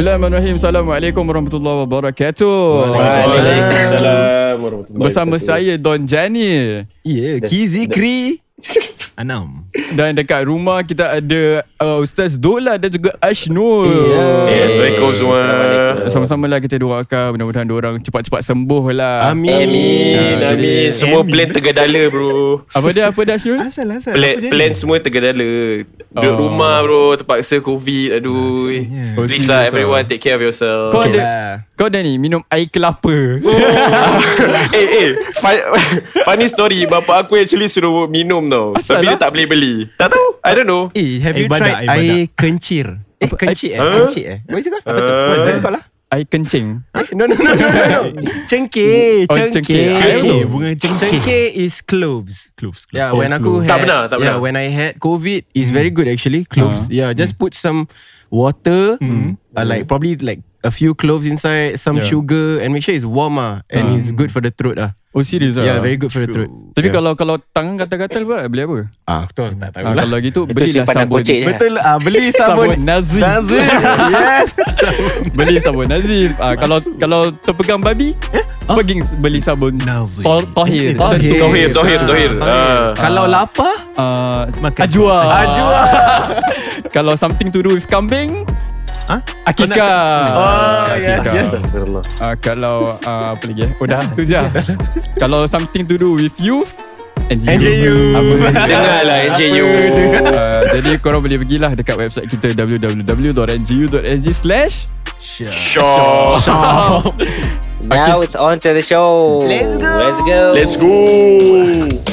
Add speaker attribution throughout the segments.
Speaker 1: Bismillahirrahmanirrahim. Assalamualaikum warahmatullahi wabarakatuh.
Speaker 2: Waalaikumsalam warahmatullahi
Speaker 1: Bersama saya Don Jani.
Speaker 3: Ya, Kizikri Anam.
Speaker 1: Dan dekat rumah kita ada uh, Ustaz Dola dan juga Ashnul.
Speaker 2: Ya, Assalamualaikum semua.
Speaker 1: Sama-sama lah kita doakan mudah-mudahan diorang cepat-cepat sembuh lah.
Speaker 3: Amin.
Speaker 2: Amin, amin.
Speaker 1: jadi-
Speaker 2: Semua plan tergadala bro.
Speaker 1: Apa dia? Apa dia Ashnul?
Speaker 3: Asal asal.
Speaker 2: Plan,
Speaker 3: apa
Speaker 2: plan semua tergadala. Duduk
Speaker 1: Oh.
Speaker 2: rumah bro, terpaksa covid. Aduh.
Speaker 1: Oh,
Speaker 2: Please lah
Speaker 1: ah?
Speaker 2: everyone take care of yourself.
Speaker 1: Kau
Speaker 3: Okay
Speaker 1: ada
Speaker 3: lah.
Speaker 1: Kau ada ni minum air kelapa.
Speaker 2: eh eh fun- Funny story Bapak aku actually suruh minum tau
Speaker 1: Asal
Speaker 2: Tapi
Speaker 1: lah?
Speaker 2: dia tak boleh beli Tak tahu I don't know
Speaker 3: Eh, have you
Speaker 4: badak,
Speaker 3: tried
Speaker 4: air badak.
Speaker 3: air kencir? Eh, kencir eh?
Speaker 2: Huh?
Speaker 3: Kencir eh? What is it called? Apa tu? What is it called lah?
Speaker 1: air kencing.
Speaker 3: Eh, No, no, no, no, no. Cengkeh,
Speaker 1: Oh,
Speaker 3: cengkeh.
Speaker 1: cengkeh.
Speaker 4: Cengkeh, bunga cengkeh.
Speaker 3: Cengkeh is cloves.
Speaker 4: Cloves, cloves.
Speaker 3: Yeah, when aku
Speaker 2: Tak
Speaker 3: had,
Speaker 2: benar, tak
Speaker 3: yeah,
Speaker 2: benar.
Speaker 3: when I had COVID, it's very good actually. Cloves.
Speaker 1: Ah.
Speaker 3: Yeah, just put some water, uh, like probably like a few cloves inside, some
Speaker 1: Yeah.
Speaker 3: sugar, and make sure it's warm ah, and it's good for the throat ah.
Speaker 1: Oh serius lah.
Speaker 3: Yeah, very good for the throat.
Speaker 1: Tapi
Speaker 3: yeah.
Speaker 1: kalau kalau tangan gatal-gatal buat beli apa?
Speaker 3: ah, aku tahu tak tahu
Speaker 1: Ah,
Speaker 3: lah.
Speaker 1: kalau gitu
Speaker 5: Itu
Speaker 1: belilah
Speaker 5: simpanan
Speaker 1: sabun.
Speaker 5: kocek je.
Speaker 3: Betul ah, beli sabun.
Speaker 1: Sabun Nazif.
Speaker 3: Nazif. yes.
Speaker 1: beli sabun Nazif. Ah, kalau kalau terpegang babi, pergi beli sabun
Speaker 4: Nazif.
Speaker 1: Toh- Tohir.
Speaker 3: Tohir.
Speaker 2: Tohir, tohir,
Speaker 3: Ah,
Speaker 2: tohir. Ah.
Speaker 3: Kalau lapar,
Speaker 1: Uh,
Speaker 4: Makan.
Speaker 1: ajwa.
Speaker 3: Ajwa.
Speaker 1: kalau something to do with kambing,
Speaker 4: Ha?
Speaker 1: akikah.
Speaker 3: Oh, yes,
Speaker 1: Akikah.
Speaker 3: yes.
Speaker 1: Ah, kalau ah, apa lagi? eh? Oh dah tu je. kalau something to do with youth, NJU.
Speaker 2: Dengarlah NJU.
Speaker 1: Uh, jadi korang boleh pergilah dekat website kita www.ngu.sg slash
Speaker 2: Shaw.
Speaker 5: Now it's on to the show.
Speaker 3: Let's go.
Speaker 5: Let's go.
Speaker 2: Let's go.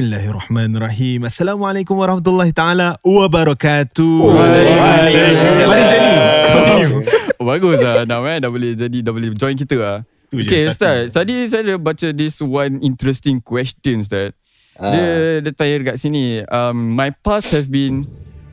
Speaker 4: Bismillahirrahmanirrahim. Assalamualaikum warahmatullahi taala wabarakatuh.
Speaker 1: Waalaikumsalam.
Speaker 4: Mari jadi. Continue.
Speaker 1: Oh, bagus lah Nam eh Dah boleh jadi Dah boleh join kita lah
Speaker 4: Tu
Speaker 1: Okay. Ustaz Tadi saya ada baca This one interesting question Ustaz Dia, dia tanya dekat sini um, My past have been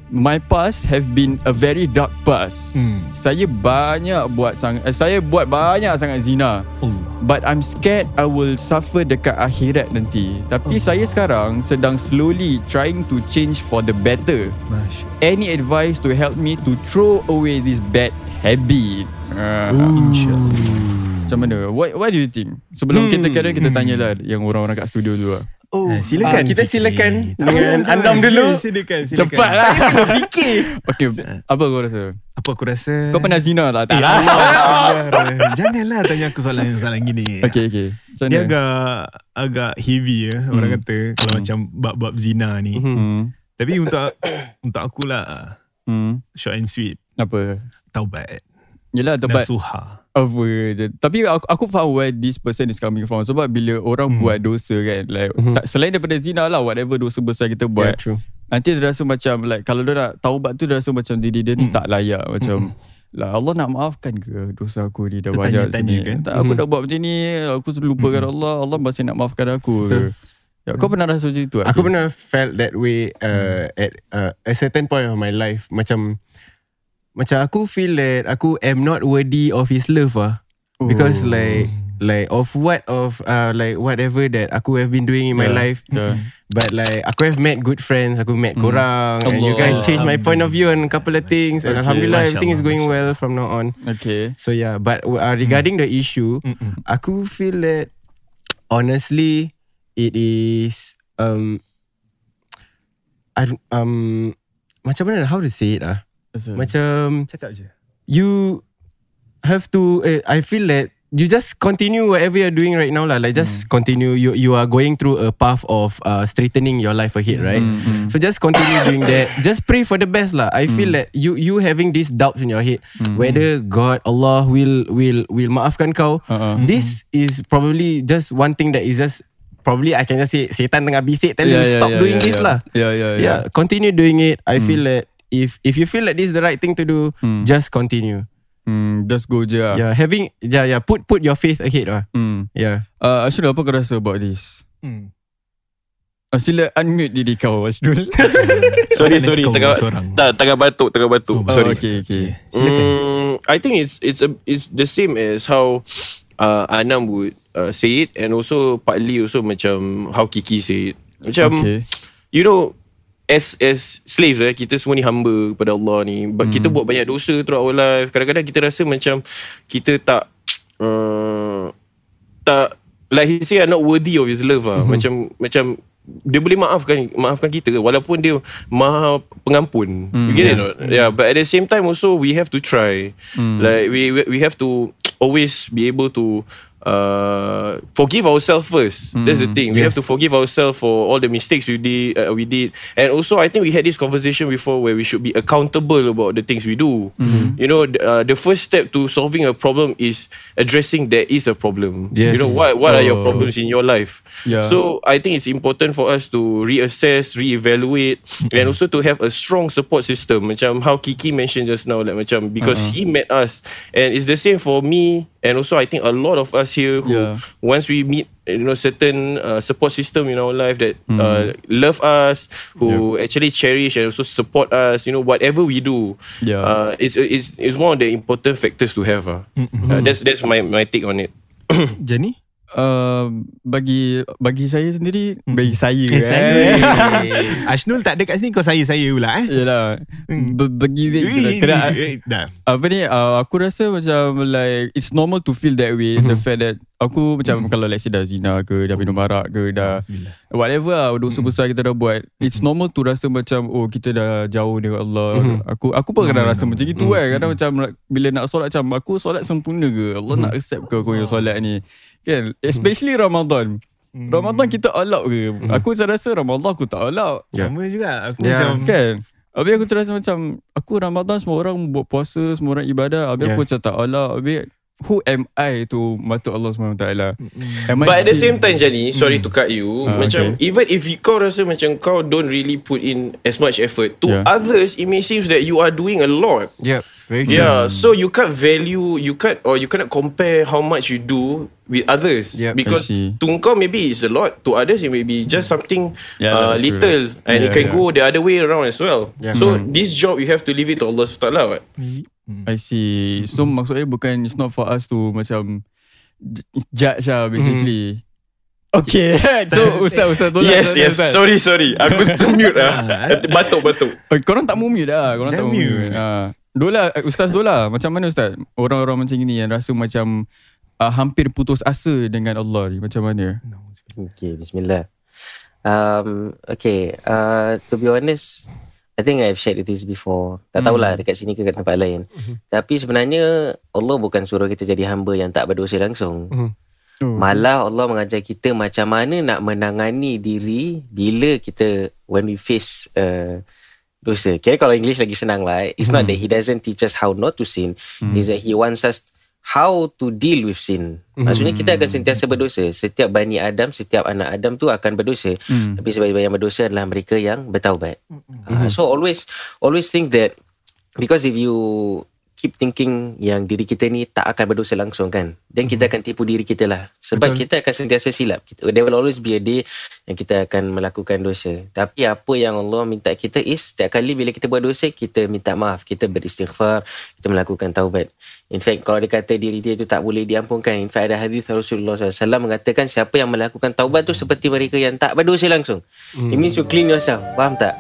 Speaker 1: My past have been a very dark past
Speaker 4: Hmm.
Speaker 1: Saya banyak buat sang, eh, Saya buat banyak sangat zina
Speaker 4: Allah.
Speaker 1: But I'm scared I will suffer dekat akhirat nanti Tapi saya sekarang Sedang slowly Trying to change for the better
Speaker 4: Masya.
Speaker 1: Any advice to help me To throw away this bad habit uh,
Speaker 4: InsyaAllah.
Speaker 1: Macam mana What, what do you think Sebelum
Speaker 4: Hmm.
Speaker 1: kita kira Kita tanyalah Yang orang-orang kat studio dulu lah
Speaker 3: Oh,
Speaker 4: Eh, silakan
Speaker 3: ah, kita silakan dengan Andam dulu.
Speaker 4: Silakan, silakan.
Speaker 1: Cepat lah
Speaker 3: Fikir.
Speaker 1: Okay Apa kau rasa
Speaker 4: Apa aku rasa?
Speaker 1: Kau pernah zina tak? Tak
Speaker 4: Eh,
Speaker 1: lah
Speaker 4: Allah. Janganlah tanya aku soalan-soalan gini.
Speaker 1: Okay okay Macam
Speaker 4: Dia agak agak heavy ya orang
Speaker 1: Hmm.
Speaker 4: kata kalau macam bab-bab zina ni.
Speaker 1: hmm.
Speaker 4: Tapi untuk untuk aku lah
Speaker 1: Hmm.
Speaker 4: short and sweet
Speaker 1: Apa
Speaker 4: taubat
Speaker 1: Yelah tempat
Speaker 4: nasuha.
Speaker 1: Je Tapi aku, aku faham Where this person is coming from Sebab bila orang
Speaker 4: Hmm.
Speaker 1: buat dosa kan like,
Speaker 3: Mhm.
Speaker 1: tak, Selain daripada zina lah Whatever dosa besar kita buat
Speaker 3: Yeah, true.
Speaker 1: Nanti dia rasa macam like Kalau dia nak taubat tu Dia rasa macam diri dia ni
Speaker 4: Hmm.
Speaker 1: tak layak Macam lah Allah nak maafkan ke Dosa aku ni dah banyak sini
Speaker 4: kan?
Speaker 1: tak, Aku
Speaker 3: Hmm.
Speaker 1: dah buat macam ni Aku lupakan Allah Allah masih nak maafkan aku ke ya, Kau pernah rasa macam itu
Speaker 3: Aku pernah felt that way uh, at uh, a certain point of my life. Macam macam aku feel that aku am not worthy of his love ah. Because
Speaker 1: Oh.
Speaker 3: like like of what of uh, like whatever that aku have been doing in my
Speaker 1: Yeah.
Speaker 3: life.
Speaker 1: yeah.
Speaker 3: But like aku have met good friends, aku met
Speaker 1: Hmm.
Speaker 3: korang and you
Speaker 1: Allah.
Speaker 3: guys changed my point of view on a couple of things and
Speaker 1: Okay.
Speaker 3: alhamdulillah
Speaker 4: Masya
Speaker 3: everything is
Speaker 4: Allah,
Speaker 3: going well from now on.
Speaker 1: Okay
Speaker 3: So yeah, but uh, regarding the issue,
Speaker 4: Mm-mm.
Speaker 3: aku feel that honestly it is um I um macam mana how to say it ah macam
Speaker 4: Cakap je.
Speaker 3: you have to uh, I feel that you just continue whatever you're doing right now lah like just continue you you are going through a path of uh, straightening your life ahead right
Speaker 1: Mm, mm.
Speaker 3: so just continue doing that just pray for the best lah I feel that you you having these doubts in your head whether God Allah will will will maafkan kau
Speaker 1: Uh-uh.
Speaker 3: this is probably just one thing that is just probably I can just say setan tengah bisik tell you
Speaker 1: Yeah, yeah,
Speaker 3: stop
Speaker 1: yeah,
Speaker 3: doing
Speaker 1: yeah,
Speaker 3: this
Speaker 1: yeah.
Speaker 3: lah.
Speaker 1: Yeah, yeah, yeah.
Speaker 3: Yeah, continue doing it. I feel that if if you feel that this is the right thing to do,
Speaker 1: Hmm.
Speaker 3: just continue.
Speaker 1: Hmm, just go je lah.
Speaker 3: Yeah, having yeah yeah put put your faith ahead lah.
Speaker 1: Hmm.
Speaker 3: Yeah.
Speaker 1: Uh, Ashrul, apa kau rasa about this?
Speaker 4: Hmm.
Speaker 1: Uh, sila unmute diri kau, Ashrul.
Speaker 2: Sorry, sorry. Tengah, tak, tengah batuk, tengah batuk.
Speaker 4: Oh,
Speaker 2: sorry.
Speaker 1: Oh, okay, okay.
Speaker 4: Silakan.
Speaker 2: Mm, I think it's it's a, it's the same as how uh, Anam would uh, say it and also partly also macam how Kiki say it. Macam
Speaker 1: Okay.
Speaker 2: you know as as slaves eh kita semua ni hamba kepada Allah ni. But
Speaker 1: Hmm.
Speaker 2: kita buat banyak dosa throughout our life. Kadang-kadang kita rasa macam kita tak uh, tak like he say I'm not worthy of his love lah macam macam dia boleh maafkan maafkan kita walaupun dia maha pengampun. You get it? Or not yeah but at the same time also we have to try. Like we we- we have to always be able to uh, forgive ourselves first. That's the thing. We have to forgive ourselves for all the mistakes we did. Uh, we did, and also I think we had this conversation before where we should be accountable about the things we do. You know, the, uh, the first step to solving a problem is addressing there is a problem.
Speaker 3: Yes.
Speaker 2: You know what what are your
Speaker 1: Oh.
Speaker 2: problems in your life?
Speaker 1: Yeah.
Speaker 2: So I think it's important for us to reassess, reevaluate, and also to have a strong support system. Macam how Kiki mentioned just now, like macam because he met us, and it's the same for me, and also I think a lot of us here who
Speaker 1: Yeah.
Speaker 2: once we meet you know certain uh, support system in our life that uh, love us, who actually cherish and also support us. You know whatever we do,
Speaker 1: Yeah.
Speaker 2: uh, it's it's it's one of the important factors to have. Uh. Uh, that's that's my my take on it.
Speaker 4: Jenny?
Speaker 1: Uh, bagi bagi saya sendiri, bagi saya.
Speaker 4: Eh, saya.
Speaker 1: eh.
Speaker 4: Ashnul tak ada kat sini kau saya-saya pula eh.
Speaker 1: Yelah.
Speaker 4: Hmm.
Speaker 1: Bagi
Speaker 4: Eh,
Speaker 1: kena. Apa ni uh, Aku rasa macam Like It's normal to feel that way The fact that Aku macam Kalau let's say dah zina ke Dah minum arak ke Dah
Speaker 4: Bismillah.
Speaker 1: Whatever lah Dosa besar kita dah buat It's normal to rasa macam Oh kita dah jauh dengan Allah. Aku aku pun kadang rasa macam itu kan Kadang macam Bila nak solat macam Aku solat sempurna ke? Allah nak accept ke Aku yang solat ni Kan Especially Ramadan Ramadan kita all out ke Aku macam rasa Ramadan aku tak all out
Speaker 3: Yeah.
Speaker 4: Sama juga. Aku
Speaker 3: Yeah.
Speaker 4: macam
Speaker 1: Kan Habis aku terasa macam Aku Ramadan semua orang buat puasa Semua orang ibadah Habis
Speaker 3: Yeah.
Speaker 1: aku macam tak Allah Habis Who am I to Matuk Allah SWT Am I
Speaker 2: But at the same time Jani Sorry to cut you
Speaker 1: Ah,
Speaker 2: Macam
Speaker 1: okay.
Speaker 2: Even if you, kau rasa macam Kau don't really put in As much effort To
Speaker 1: Yeah.
Speaker 2: others It may seem that you are doing a lot
Speaker 3: Yep. Very true.
Speaker 2: Yeah So you can't value You can't Or you cannot compare How much you do With others
Speaker 3: Yep.
Speaker 2: Because. To kau maybe it's a lot To others it may be Just something
Speaker 1: Yeah,
Speaker 2: uh,
Speaker 1: true.
Speaker 2: Little And it
Speaker 1: Yeah,
Speaker 2: can
Speaker 1: yeah.
Speaker 2: go the other way around as well
Speaker 3: Yeah.
Speaker 2: So this job You have to leave it to Allah SWT what?
Speaker 1: I see So maksudnya bukan It's not for us to Macam Judge lah basically Okay So Ustaz Ustaz tolong
Speaker 2: Yes
Speaker 1: Ustaz,
Speaker 2: yes
Speaker 1: Ustaz.
Speaker 2: Sorry sorry Aku mute lah Batuk batuk
Speaker 1: Oh, korang tak mau mute lah Korang tak
Speaker 4: Jangan
Speaker 1: mau mute,
Speaker 4: mute.
Speaker 1: ha. Dola Ustaz Dola Macam mana Ustaz Orang-orang macam ni Yang rasa macam uh, Hampir putus asa Dengan Allah ni Macam mana
Speaker 5: Okay, Bismillah. Um, okay, uh, to be honest, I think I've shared this before. Tak tahulah dekat sini ke kat tempat lain. Tapi sebenarnya Allah bukan suruh kita jadi hamba yang tak berdosa langsung.
Speaker 1: oh.
Speaker 5: Malah Allah mengajar kita macam mana nak menangani diri bila kita when we face uh, dosa. Kira kalau English lagi senang lah. eh. It's not that he doesn't teach us how not to sin. Is that he wants us how to deal with sin. Maksudnya kita akan sentiasa berdosa. Setiap Bani Adam, setiap anak Adam tu akan berdosa.
Speaker 1: Hmm.
Speaker 5: Tapi sebaik-baik yang berdosa adalah mereka yang bertaubat. Uh, so always always think that because if you keep thinking yang diri kita ni tak akan berdosa langsung kan? Then kita akan tipu diri kita lah. Sebab
Speaker 1: Betul.
Speaker 5: kita akan sentiasa silap. Kita, there will always be a day yang kita akan melakukan dosa. Tapi apa yang Allah minta kita is setiap kali bila kita buat dosa kita minta maaf. Kita beristighfar kita melakukan taubat. In fact kalau dia kata diri dia tu tak boleh diampunkan in fact ada hadis Rasulullah SAW mengatakan siapa yang melakukan taubat tu seperti mereka yang tak berdosa langsung. It means you clean yourself. Faham tak?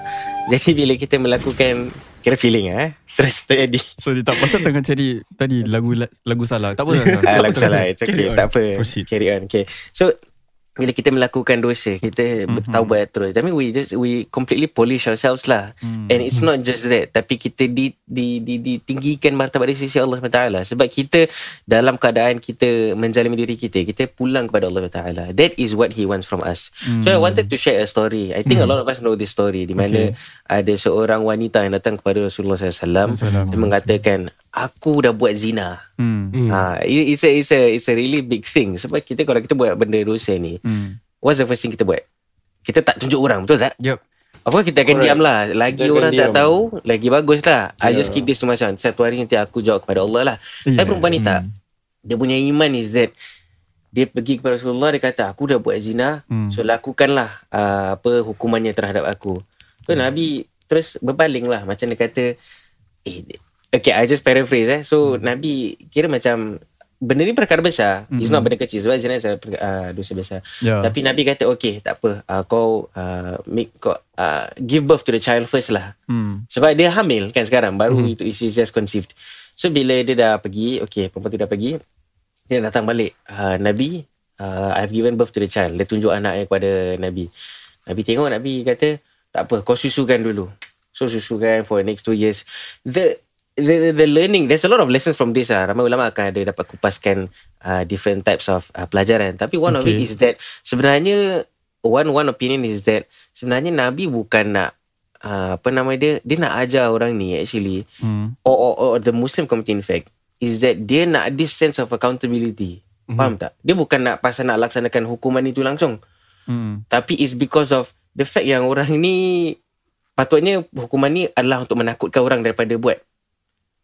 Speaker 5: Jadi bila kita melakukan kira feeling eh? terus terjadi.
Speaker 1: Sorry tak pasal tengah cari Tadi lagu lagu salah. Tak apa
Speaker 5: Ah, lagu salah It's okay. Tak apa.
Speaker 4: Proceed.
Speaker 5: Carry on Okay. So bila kita melakukan dosa kita mm-hmm. bertaubat terus I mean we just we completely polish ourselves lah mm-hmm. and it's not just that tapi kita di di di ditinggikan martabat di sisi Allah SWT sebab kita dalam keadaan kita menzalimi diri kita kita pulang kepada Allah SWT that is what he wants from us mm-hmm. so I wanted to share a story I think mm-hmm. a lot of us know this story di mana ada seorang wanita yang datang kepada Rasulullah SAW
Speaker 1: Salam.
Speaker 5: dia mengatakan aku dah buat zina
Speaker 1: hmm.
Speaker 5: Hmm. Ha, it- it's a it's a it's a really big thing sebab kita kalau kita buat benda dosa ni
Speaker 1: Hmm.
Speaker 5: what's the first thing kita buat? Kita tak tunjuk orang, betul tak?
Speaker 3: Yup.
Speaker 5: Of course kita akan
Speaker 2: Correct.
Speaker 5: diam lah Lagi
Speaker 2: Kita
Speaker 5: orang tak
Speaker 2: diam.
Speaker 5: tahu Lagi bagus lah I
Speaker 2: Yeah.
Speaker 5: just keep this to myself Satu hari nanti aku jawab kepada Allah lah
Speaker 1: Yeah.
Speaker 5: Tapi perempuan ni tak Dia punya iman is that Dia pergi kepada Rasulullah Dia kata aku dah buat zina
Speaker 1: Hmm.
Speaker 5: So lakukanlah uh, Apa hukumannya terhadap aku So Nabi Terus berpaling lah Macam dia kata Eh Okay I just paraphrase eh So Nabi Kira macam Benda ni perkara besar. It's not benda kecil Sebab zina adalah uh, dosa besar.
Speaker 1: Ya.
Speaker 5: Tapi Nabi kata okay tak apa. Uh, Kau uh, make, kau, uh, Give birth to the child first lah.
Speaker 1: Hmm.
Speaker 5: sebab dia hamil kan sekarang Baru mm. itu she's just conceived. So bila dia dah pergi Okay perempuan tu dah pergi Dia datang balik. Uh, Nabi uh, I've given birth to the child. Dia tunjuk anaknya kepada Nabi. Nabi tengok Nabi kata Tak apa kau susukan dulu. So susukan for the next two years. The The, the learning There's a lot of lessons from this lah. Ramai ulama akan ada Dapat kupaskan uh, Different types of uh, Pelajaran Tapi one of
Speaker 1: Okay.
Speaker 5: it is that Sebenarnya One one opinion is that Sebenarnya Nabi bukan nak uh, Apa nama dia Dia nak ajar orang ni actually
Speaker 1: Hmm.
Speaker 5: or, or, or the Muslim community in fact is that dia nak this sense of accountability. Mm-hmm. Faham tak? Dia bukan nak pasal nak laksanakan hukuman itu langsung.
Speaker 1: Hmm.
Speaker 5: Tapi it's because of the fact yang orang ni patutnya hukuman ni adalah untuk menakutkan orang daripada buat.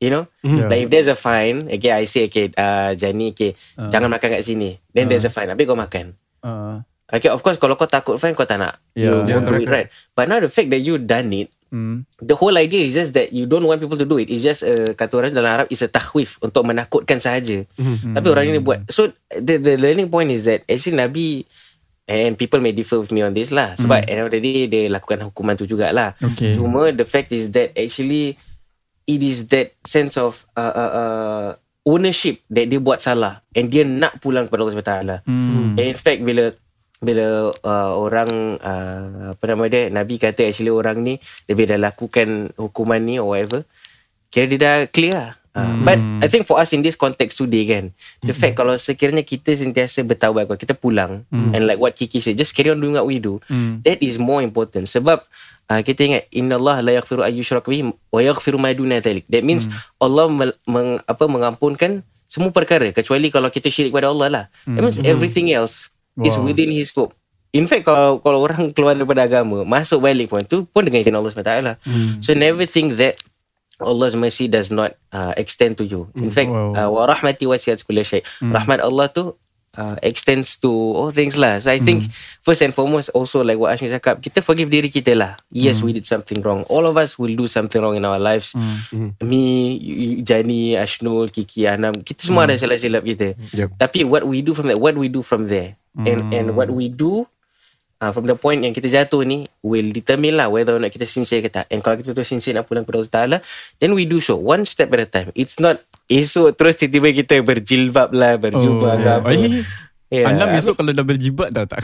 Speaker 5: You know?
Speaker 1: Yeah.
Speaker 5: Like if there's a fine, okay, I say, okay, uh, Jani, okay,
Speaker 1: Ah.
Speaker 5: jangan makan kat sini. Then there's a fine. Habis kau makan.
Speaker 1: Uh,
Speaker 5: Okay, of course, kalau kau takut fine, kau tak nak.
Speaker 1: Yeah.
Speaker 5: you
Speaker 1: Yeah,
Speaker 5: won't do it, right? But now the fact that you done it,
Speaker 1: hmm.
Speaker 5: the whole idea is just that you don't want people to do it. It's just uh, kata orang dalam Arab is a tahwif untuk menakutkan sahaja. Mm-hmm. Tapi orang ini buat. So the the learning point is that actually Nabi and people may differ with me on this lah. Sebab mm. end of the day dia lakukan hukuman tu jugalah.
Speaker 1: Okay.
Speaker 5: Cuma the fact is that actually it is that sense of uh, uh, uh, ownership that dia buat salah and dia nak pulang kepada Allah SWT.
Speaker 1: Hmm.
Speaker 5: And in fact bila bila uh, orang uh, apa nama dia Nabi kata actually orang ni bila dah lakukan hukuman ni or whatever kira dia dah clear lah. Uh, But I think for us in this context today kan The fact kalau sekiranya kita sentiasa Kalau kita pulang And like what Kiki said Just carry on doing what we do
Speaker 1: Hmm.
Speaker 5: That is more important Sebab uh, kita ingat Inna Allah la yaghfiru ayyushraka bihi Wa yaghfiru ma duna dhalik. That means Allah mel, meng, apa, mengampunkan Semua perkara Kecuali kalau kita syirik pada Allah lah. That means everything else Is
Speaker 1: Wow.
Speaker 5: within his scope. In fact kalau kalau orang keluar daripada agama Masuk balik pun tu pun dengan izin Allah SWT So never think that Allah's mercy does not uh, extend to you. In fact,
Speaker 1: Wow.
Speaker 5: uh, wa rahmati wasiat kulli syai. Rahmat Allah tu uh, extends to all things lah. So I think first and foremost also like what Ashmi cakap, kita forgive diri kita lah. Yes, we did something wrong. All of us will do something wrong in our lives. Me, you, you, Jani, Ashnul, Kiki, Anam, kita semua ada silap-silap kita.
Speaker 3: Yup.
Speaker 5: Tapi what we do from that, what we do from there, and and what we do uh, from the point yang kita jatuh ni will determine lah whether or not kita sincere ke tak. And kalau kita tu sincere nak pulang kepada Allah Ta'ala, then we do so one step at a time. It's not esok terus tiba-tiba kita berjilbab lah, berjubah ke apa.
Speaker 1: Eh,
Speaker 5: Yeah.
Speaker 1: Anda besok kalau double jibat dah tak?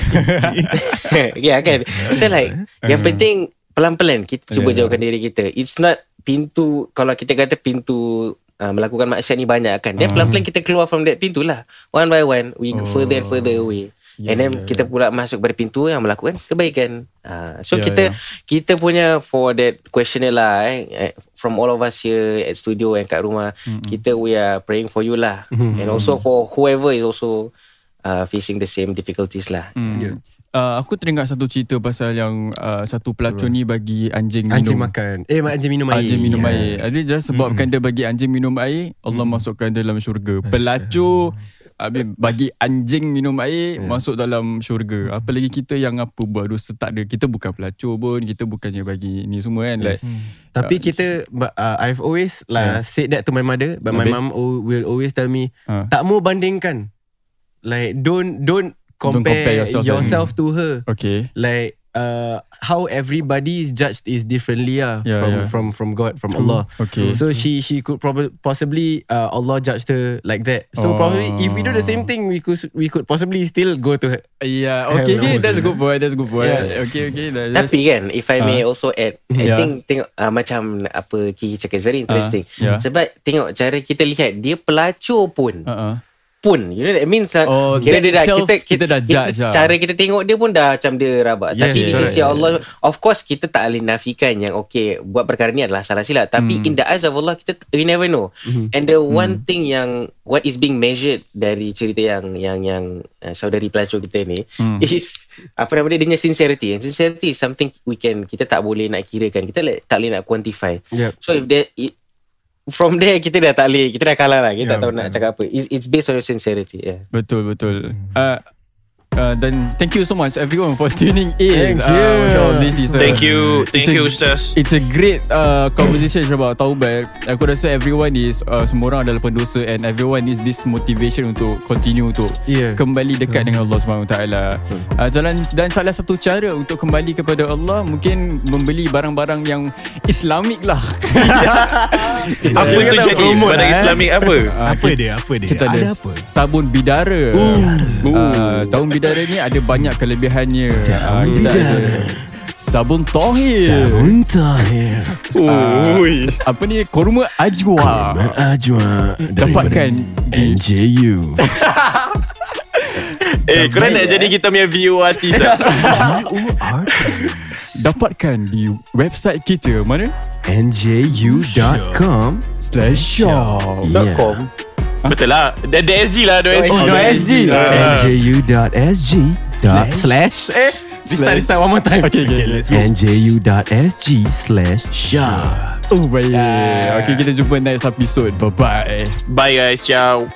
Speaker 5: yeah kan? So like Yang penting Pelan-pelan Kita cuba
Speaker 1: Yeah,
Speaker 5: jauhkan diri kita. It's not pintu Kalau kita kata pintu uh, Melakukan maksiat ni banyak kan. Then pelan-pelan kita keluar From that pintu lah. One by one We go further and further away
Speaker 1: Yeah,
Speaker 5: And then
Speaker 1: yeah,
Speaker 5: kita pula masuk pada pintu yang melakukan kebaikan. Uh, so
Speaker 1: Yeah,
Speaker 5: kita
Speaker 1: yeah.
Speaker 5: kita punya for that questionnaire lah eh, eh, from all of us here at studio and kat rumah, kita we are praying for you lah. And also for whoever is also uh, facing the same difficulties lah.
Speaker 1: Hmm.
Speaker 3: Yeah.
Speaker 1: Uh, aku teringat satu cerita pasal yang uh, satu pelacur ni bagi anjing minum.
Speaker 3: Anjing makan Eh anjing minum air
Speaker 1: Anjing minum
Speaker 3: Ya.
Speaker 1: air. Jadi dia sebabkan dia bagi anjing minum air, Allah masukkan dia dalam syurga. Pelacur Habis bagi anjing minum air Masuk dalam syurga. Apalagi kita yang apa Buat dosa? Tak ada. Kita bukan pelacur pun. Kita bukannya bagi ni semua kan like,
Speaker 3: Tapi kita but, uh, I've always lah said that to my mother but my
Speaker 1: Habis?
Speaker 3: mom o- will always tell me
Speaker 1: Ha.
Speaker 3: tak mau bandingkan. Like don't don't
Speaker 1: Don't compare
Speaker 3: compare,
Speaker 1: yourself
Speaker 3: yourself, to her.
Speaker 1: Okay.
Speaker 3: Like uh how everybody is judged is differently ah
Speaker 1: Yeah,
Speaker 3: from
Speaker 1: yeah.
Speaker 3: from from God from Allah.
Speaker 1: Okay.
Speaker 3: So she she could probably possibly uh, Allah judged her like that. So
Speaker 1: Oh.
Speaker 3: probably if we do the same thing we could we could possibly still go to her.
Speaker 1: Yeah Okay, okay That's a good point That's a good point
Speaker 3: Yeah.
Speaker 1: Okay okay dah-
Speaker 5: Tapi kan If I may also add I
Speaker 1: Yeah.
Speaker 5: think tengok uh, Macam apa Kiki cakap It's very interesting
Speaker 1: yeah.
Speaker 5: Sebab tengok Cara kita lihat Dia pelacur pun
Speaker 1: uh-uh.
Speaker 5: Pun. You know that means?
Speaker 1: Oh,
Speaker 5: Kira
Speaker 1: that
Speaker 5: dia dah kita,
Speaker 1: kita dah judge lah.
Speaker 5: Cara kita tengok dia pun dah Macam dia rabak
Speaker 3: Yes,
Speaker 5: Tapi di
Speaker 3: correct.
Speaker 5: sisi Allah Of course kita tak boleh nafikan Yang okay Buat perkara ni adalah salah silap. Tapi
Speaker 1: Hmm.
Speaker 5: in the eyes of Allah Kita we never know. And the one thing yang What is being measured Dari cerita yang Yang yang uh, Saudari pelacur kita ni
Speaker 1: Hmm.
Speaker 5: Is Apa nama dia? Dia punya sincerity. And sincerity is something We can Kita tak boleh nak kirakan. Kita tak boleh nak quantify.
Speaker 3: Yep.
Speaker 5: So if there From there kita dah tak boleh Kita dah kalah lah Kita
Speaker 4: Ya,
Speaker 5: tak tahu nak
Speaker 4: betul.
Speaker 5: cakap apa It- It's based on your sincerity yeah.
Speaker 1: Betul betul. Uh, uh, dan thank you so much everyone for tuning in.
Speaker 3: Thank you.
Speaker 1: Uh, Allah, this is a-
Speaker 2: Thank you.
Speaker 1: it's
Speaker 2: Thank
Speaker 1: a-
Speaker 2: you Ustaz.
Speaker 1: It's a great uh, conversation about taubat. Aku rasa everyone is uh, semua orang adalah pendosa and everyone needs this motivation untuk continue untuk
Speaker 3: Yeah.
Speaker 1: kembali dekat dengan Allah Subhanahu taala. Uh, jalan dan salah satu cara untuk kembali kepada Allah mungkin membeli barang-barang yang Islamik lah.
Speaker 2: Apa tu
Speaker 1: Kita
Speaker 2: jadi? Barang
Speaker 1: eh.
Speaker 2: Islamik apa?
Speaker 1: Uh,
Speaker 4: Apa dia? Apa dia?
Speaker 1: kita ada,
Speaker 4: Ada apa?
Speaker 1: sabun bidara. Uh, daun bidara ni ada banyak kelebihannya. Uh, kita ada sabun tohir.
Speaker 3: Sabun tahir
Speaker 1: Uh,
Speaker 2: Ui.
Speaker 1: apa ni kurma ajwa.
Speaker 3: Ajwa
Speaker 1: Dapatkan di
Speaker 3: NJU
Speaker 2: Eh, korang nak jadi kita punya view artis tak?
Speaker 1: dapatkan di website kita mana?
Speaker 3: NJU.com
Speaker 1: Slash shop.
Speaker 3: Yeah.
Speaker 5: .com
Speaker 2: Betul lah. Ada ada SG lah. Ada SG.
Speaker 1: Oh, ada SG.
Speaker 2: Ah.
Speaker 3: NJU.SG dot slash eh Restart restart one more time
Speaker 1: Okay, okay.
Speaker 4: Okay, let's go.
Speaker 3: NJU.SG slash shop
Speaker 1: Oh, baik. Okay, kita jumpa next episode. Bye-bye.
Speaker 2: Bye guys. Ciao.